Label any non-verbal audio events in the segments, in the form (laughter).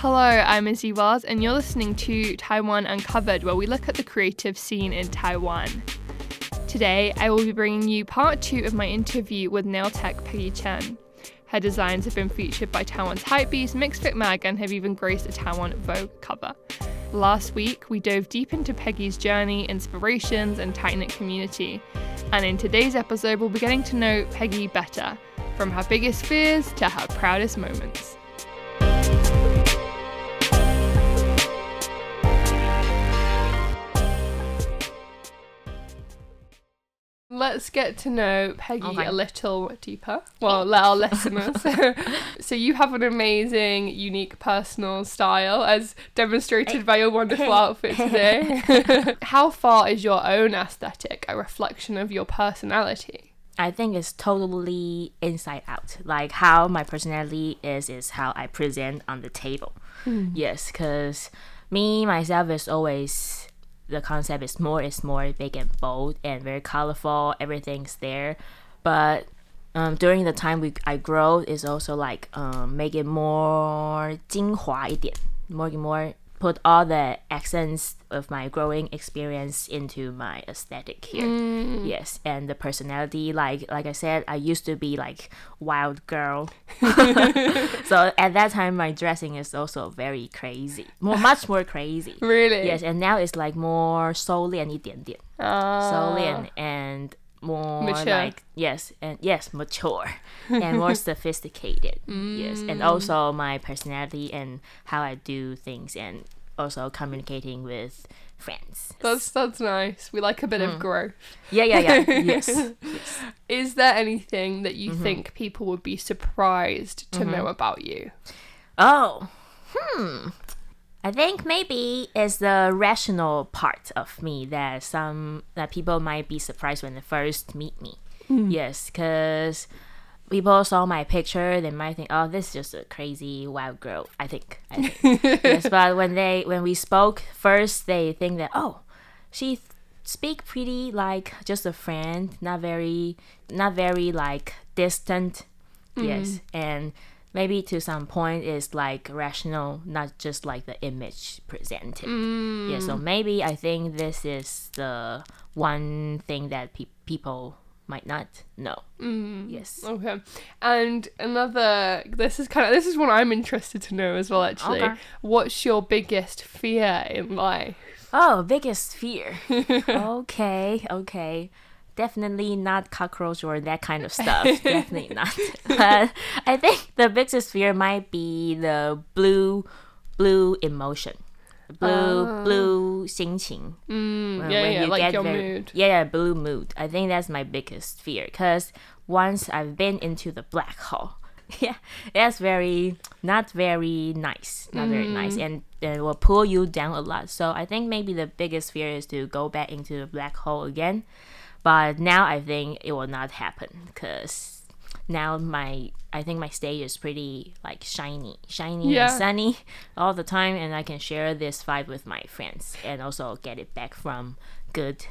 Hello, I'm Izzy Wells, and you're listening to Taiwan Uncovered, where we look at the creative scene in Taiwan. Today, I will be bringing you part two of my interview with nail tech Peggy Chen. Her designs have been featured by Taiwan's Hypebeast, Mixfit Mag, and have even graced a Taiwan Vogue cover. Last week, we dove deep into Peggy's journey, inspirations, and tight knit community. And in today's episode, we'll be getting to know Peggy better, from her biggest fears to her proudest moments. Let's get to know Peggy oh Okay. a little deeper. (laughs) Well, let our listeners. (laughs) so, you have an amazing, unique personal style, as demonstrated by your wonderful (laughs) outfit today. How far is your own aesthetic a reflection of your personality? I think it's totally inside out. Like how my personality is is how I present on the table. Hmm. Yes, because me myself is always the concept is more is more big and bold and very colorful. Everything's there, but um, during the time we I grow is also like um, make it more 精华一点, more more put all the accents of my growing experience into my aesthetic here. Yes, and the personality, like like I said, I used to be like wild girl. (laughs) so at that time, my dressing is also very crazy, more much more crazy. (laughs) Really? Yes, and now it's like more 收敛一点点 Ah. 收敛 and more Mature. like yes and yes mature (laughs) and more sophisticated yes and also my personality and how i do things and also communicating with friends That's that's nice. We like a bit of growth. yeah yeah yeah (laughs) yes Is there anything that Mm-hmm. you think people would be surprised to know about you? oh hmm i think maybe it's the rational part of me that some that people might be surprised when they first meet me yes because people saw my picture they might think oh this is just a crazy wild girl i think, I think. (laughs) yes but when they when we spoke first they think that oh she speak pretty like just a friend not very not very like distant. Mm-hmm. Yes and maybe to some point is like rational not just like the image presented. Mm. Yeah so maybe i think this is the one thing that pe- people might not know mm. yes Okay. And another this is kind of this is what I'm interested to know as well actually. Okay. What's your biggest fear in life? Oh, biggest fear. (laughs) okay, okay. Definitely not cockroach or that kind of stuff. (laughs) Definitely not. But (laughs) I think the biggest fear might be the blue, blue emotion. Blue, blue 心情. Mm, When- yeah, when yeah, you like get your very- mood. Yeah, yeah, blue mood. I think that's my biggest fear because once I've been into the black hole, (laughs) yeah, that's very not very nice, not very Mm. nice, and it will pull you down a lot. So I think maybe the biggest fear is to go back into the black hole again. But now I think it will not happen because now my I think my stage is pretty like shiny, shiny Yeah. and sunny (laughs) all the time, and I can share this vibe with my friends and also get it back from good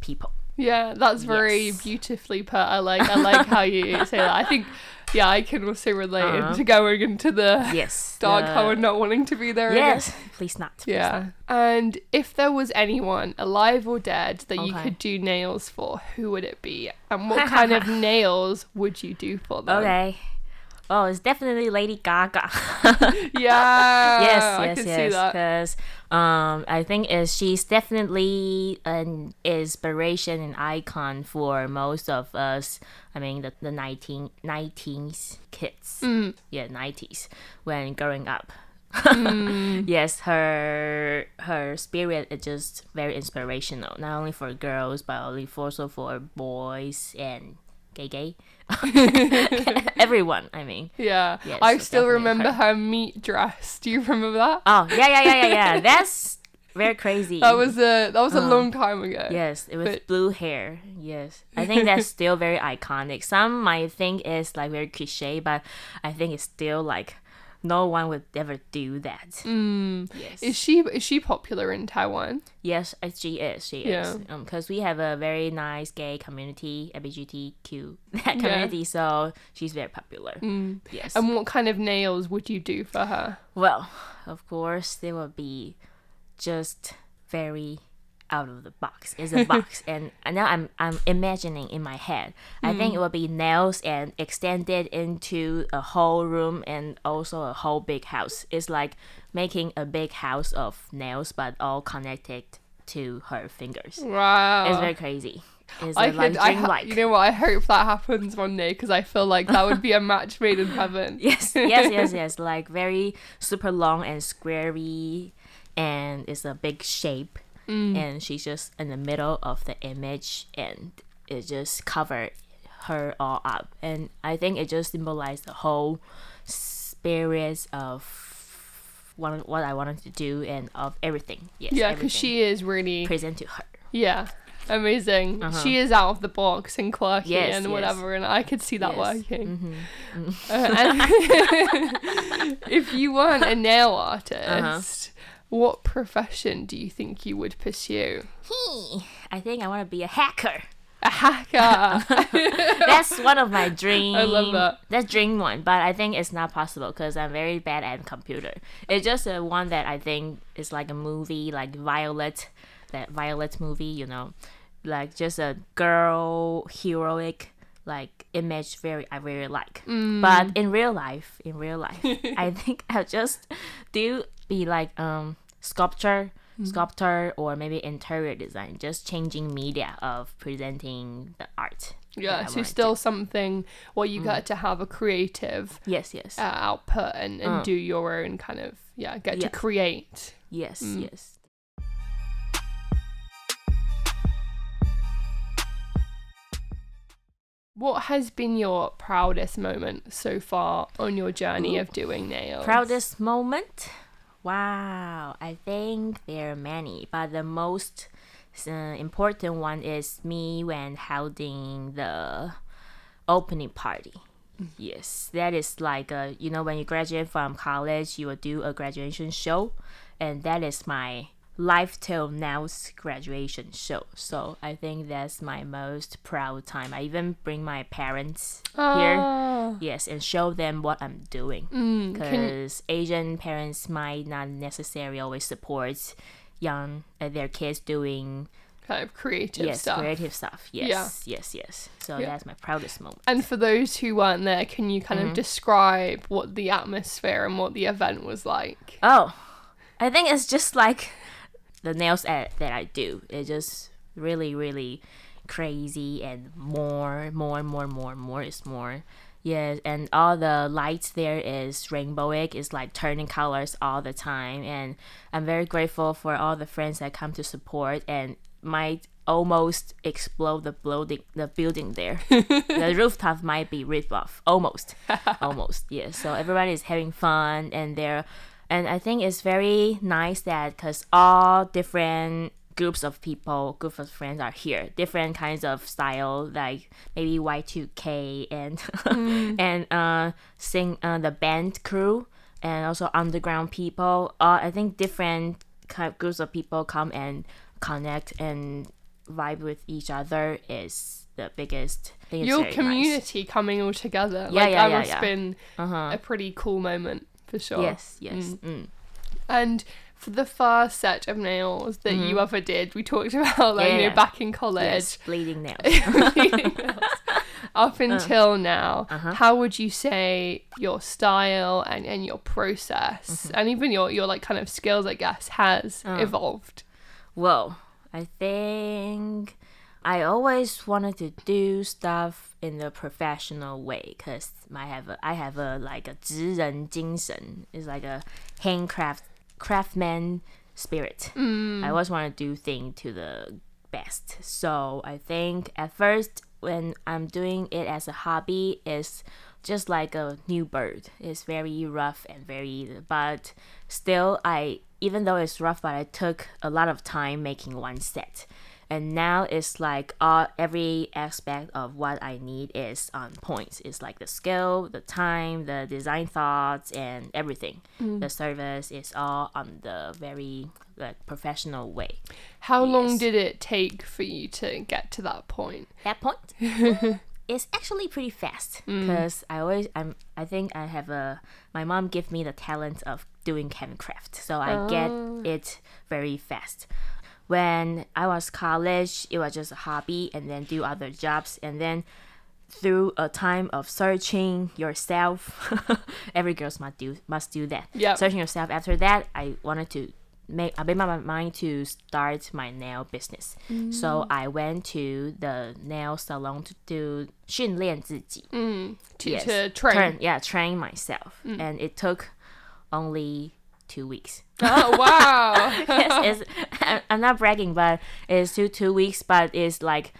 people. Yeah, that's very Yes. beautifully put. I like I like how you (laughs) say that. I think yeah, I can also relate Uh-huh. into going into the Yes, dark the- hole and not wanting to be there again. Yes, please not. please Yeah. not. And if there was anyone, alive or dead, that you could do nails for, who would it be? And what (laughs) kind of nails would you do for them? Okay. Oh, it's definitely Lady Gaga. (laughs) Yeah. yes, I yes, can yes. Because um, I think is she's definitely an inspiration and icon for most of us. I mean, the the 19, 19s kids. Mm. Yeah, nineties when growing up. Mm. (laughs) yes, her her spirit is just very inspirational. Not only for girls, but only for, also for boys and gay gay. (laughs) Everyone. I mean. Yeah. Yes, I still remember her meat dress. Do you remember that? Oh yeah, yeah, yeah, yeah, yeah. (laughs) That's very crazy. That was a that was a Uh, long time ago. yes, it was but- blue hair. Yes, I think that's (laughs) still very iconic. Some might think it's like very cliche, but I think it's still like no one would ever do that. Mm. Yes. Is she is she popular in Taiwan? Yes, she is. She Yeah. is. Um, because we have a very nice gay community, LGBTQ (laughs) that community, so she's very popular. Mm. Yes. And what kind of nails would you do for her? well, of course, they will be just very out of the box. It's a (laughs) box, and now I'm I'm imagining in my head. I think it mm. will be nails and extended into a whole room and also a whole big house. It's like making a big house of nails, but all connected to her fingers. Wow. It's very crazy. It's I like could, I ha- dreamlike. you know what? I hope that happens one day because I feel like that would be a match made in heaven. (laughs) yes, yes, yes, (laughs) yes. Like very super long and squarey, and it's a big shape. Mm. And she's just in the middle of the image, and it just covered her all up. And I think it just symbolized the whole spirit of what what I wanted to do and of everything. Yes, Yeah, because she is really present to her. yeah amazing. Uh-huh. She is out of the box and quirky Yes, and yes. whatever, and I could see that Yes. working. hmm Uh, and (laughs) if you weren't a nail artist, (laughs) Uh-huh. What profession do you think you would pursue? I think I want to be a hacker. A hacker. (laughs) That's one of my (laughs) dream. I love that. That's dream one, but I think it's not possible because I'm very bad at computer. It's just a one that I think is like a movie, like Violet, that Violet movie. You know, like just a girl heroic like image. Very I really like. Mm. But in real life, in real life, (laughs) I think I'll just do be like um sculpture Mm. sculptor or maybe interior design just changing media of presenting the art yeah, so still something where you get to have a creative yes yes. uh, output and, and Uh. do your own kind of yeah get to create. Yes Mm. yes. What has been your proudest moment so far on your journey of doing nails? Proudest moment wow i think there are many but the most uh, important one is me when holding the opening party. Yes that is like a, you know when you graduate from college you will do a graduation show and that is my life till now's graduation show so i think that's my most proud time i even bring my parents here Ah. yes and show them what i'm doing Mm, because Asian parents might not necessarily always support young uh, their kids doing kind of creative yes stuff creative stuff. Yes, yes, yes. So Yeah. that's my proudest moment. and for those who weren't there can you kind Mm-hmm. of describe what the atmosphere and what the event was like Oh, I think it's just like the nails that, that I do. It's just really, really crazy and more, more, more, more, more is more. Yes, and all the lights there is rainbowic. It's like turning colors all the time, and I'm very grateful for all the friends that come to support and might almost explode the building, the building there. (laughs) the rooftop might be ripped off, almost, almost. Yes, so everybody is having fun, and they're and I think it's very nice that because all different groups of people, groups of friends are here, different kinds of style, like maybe Y2K and (laughs) and uh, sing uh, the band crew and also underground people. Uh, I think different kind of groups of people come and connect and vibe with each other is the biggest. It's your very nice. community coming all together Yeah, like yeah, that yeah, must yeah. been Uh-huh. a pretty cool moment for sure Yes, yes. Mm. And for the first set of nails that you ever did, we talked (laughs) about like. Yeah, you know back in college. Yes, bleeding nails. (laughs) Up (laughs) until now, Uh-huh. how would you say your style and, and your process Mm-hmm. and even your, your like kind of skills, I guess, has Uh. evolved? Well, I think I always wanted to do stuff in the professional way because I have a I have a like a 职人精神. It's like a handcraft craftsman spirit. I always want to do things to the best. So I think at first when I'm doing it as a hobby is just like a new bird. It's very rough and very but still I even though it's rough but I took a lot of time making one set. and now it's like all every aspect of what I need is on point. It's like the skill, the time, the design thoughts, and everything. Mm. The service is all on the very like professional way. How long did it take for you to get to that point? That point, (laughs) it's actually pretty fast mm. because I always I'm I think I have a my mom give me the talent of doing handcraft, so I get ah. it very fast When I was college, it was just a hobby, and then do other jobs, and then through a time of searching yourself, (laughs) every girl must do must do that. Yep. Searching yourself. After that, I wanted to make I made up my mind to start my nail business. So I went to the nail salon to do 训练自己. Mm, to, Yes. to train. Train, yeah, train myself. And it took only two weeks. Oh wow! (laughs) yes, it's, (laughs) I- I'm not bragging, but it's two two weeks, but it's like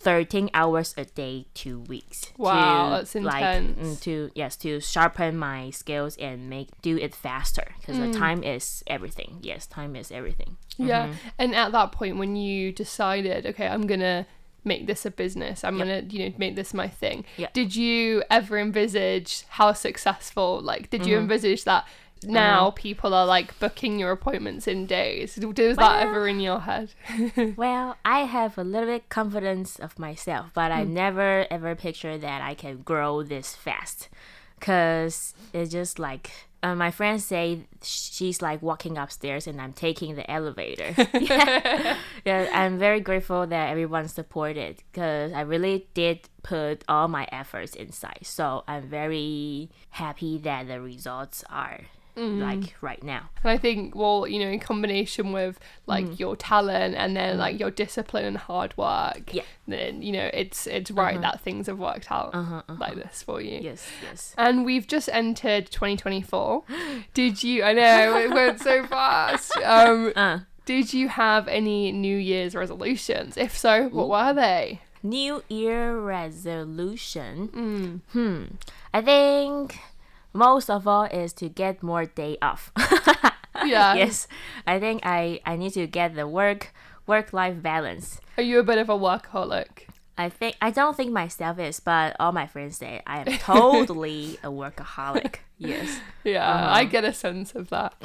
13 hours a day, two weeks. Wow, to, that's like, intense. mm, to yes, to sharpen my skills and make do it faster because Mm. the time is everything. Yes, time is everything. Yeah. Mm-hmm. And at that point, when you decided, okay, I'm gonna make this a business, I'm gonna, you know, make this my thing. Yeah. Did you ever envisage how successful? Like, did Mm-hmm. you envisage that? Now people are like booking your appointments in days. Was that ever in your head? (laughs) Well, I have a little bit confidence of myself, but I never ever picture that I can grow this fast. Cause it's just like uh, my friends say she's like walking upstairs and I'm taking the elevator. (laughs) (laughs) yeah. yeah, I'm very grateful that everyone supported because I really did put all my efforts inside. So I'm very happy that the results are like right now. And I think, well, you know, in combination with like your talent and then like your discipline and hard work, Mm. Yeah. then you know it's it's right that things have worked out like this for you. Yes, yes. And we've just entered 2024. (gasps) Did you? I know it went so fast. (laughs) Um, Uh. did you have any New Year's resolutions? If so, what were they? New Year resolution. Hmm. I think most of all is to get more day off. (laughs) Yeah. yes. I think I I need to get the work work life balance. Are you a bit of a workaholic? I think I don't think myself is, but all my friends say I am totally a workaholic. (laughs) Yes. Yeah, Uh-huh. I get a sense of that. (laughs)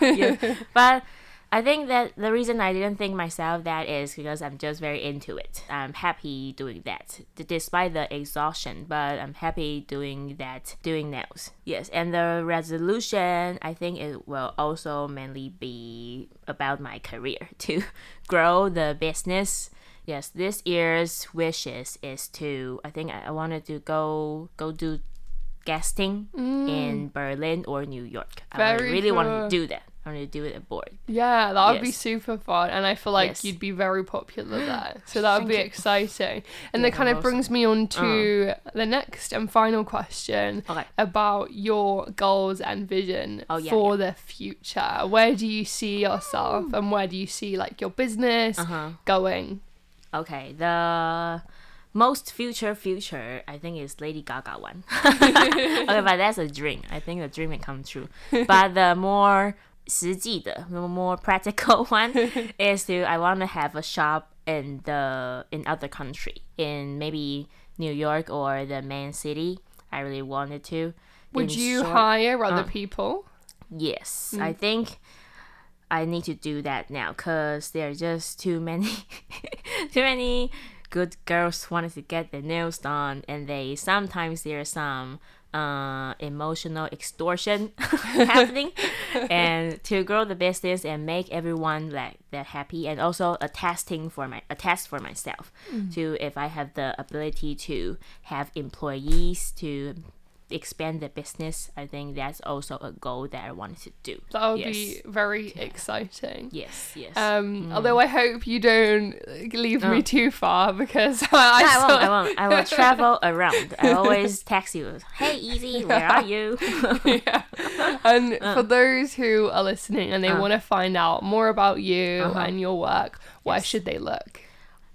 yeah. But I think that the reason I didn't think myself that is because I'm just very into it. I'm happy doing that, d- despite the exhaustion. But I'm happy doing that, doing nails. Yes, and the resolution, I think it will also mainly be about my career (laughs) to grow the business. Yes, this year's wishes is to. I think I I wanted to go go do guesting mm. in Berlin or New York. I Very really want to do that. To do it abroad. Yeah, that would be super fun, and I feel like Yes. you'd be very popular (gasps) there. So that would be you. exciting. And Yeah, that kind of awesome. brings me on to the next and final question Okay. about your goals and vision Oh, yeah, for the future. Where do you see yourself, and where do you see like your business Uh-huh. going? Okay, the most future future I think is Lady Gaga one. (laughs) (laughs) okay, but that's a dream. I think the dream can come true. But the more 实际的, the more practical one (laughs) (laughs) is to I want to have a shop in the in other country in maybe New York or the main city. I really wanted to. Would In you short- hire other uh, people? Yes, I think I need to do that now because there are just too many, (laughs) too many good girls wanted to get their nails done, and they sometimes there's some uh, emotional extortion (laughs) happening, and to grow the business and make everyone like that happy, and also a testing for my a test for myself. To if I have the ability to have employees to expand the business. I think that's also a goal that I wanted to do. That would yes. be very exciting. Yes, yes. Um, Although I hope you don't leave me Oh. too far because (laughs) I, No, I, I, won't. I won't. I will travel around. I (laughs) always text you. Hey, Easy, where are you? (laughs) yeah. And Uh. for those who are listening and they want to find out more about you Uh-huh. and your work, where Yes. should they look?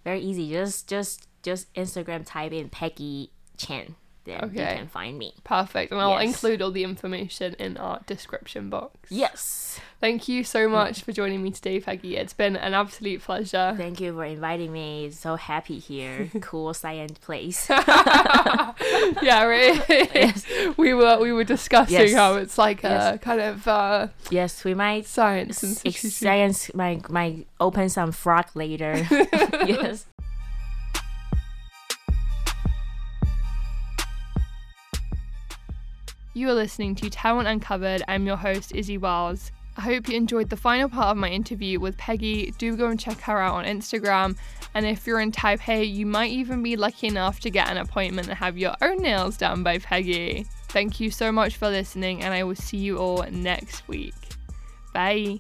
Very easy. Just, just, just Instagram type in Peggy Chen. Then you Okay. can find me. Perfect. And I'll Yes. include all the information in our description box. Yes. Thank you so much for joining me today, Peggy. It's been an absolute pleasure. Thank you for inviting me. So happy here. (laughs) cool science place. (laughs) yeah, right. (laughs) we were we were discussing Yes. how it's like a Yes. kind of uh, yes, we might science institute. science might might open some frog later. yes. You are listening to Taiwan Uncovered. I'm your host, Izzy Wells. I hope you enjoyed the final part of my interview with Peggy. Do go and check her out on Instagram. And if you're in Taipei, you might even be lucky enough to get an appointment and have your own nails done by Peggy. Thank you so much for listening, and I will see you all next week. Bye.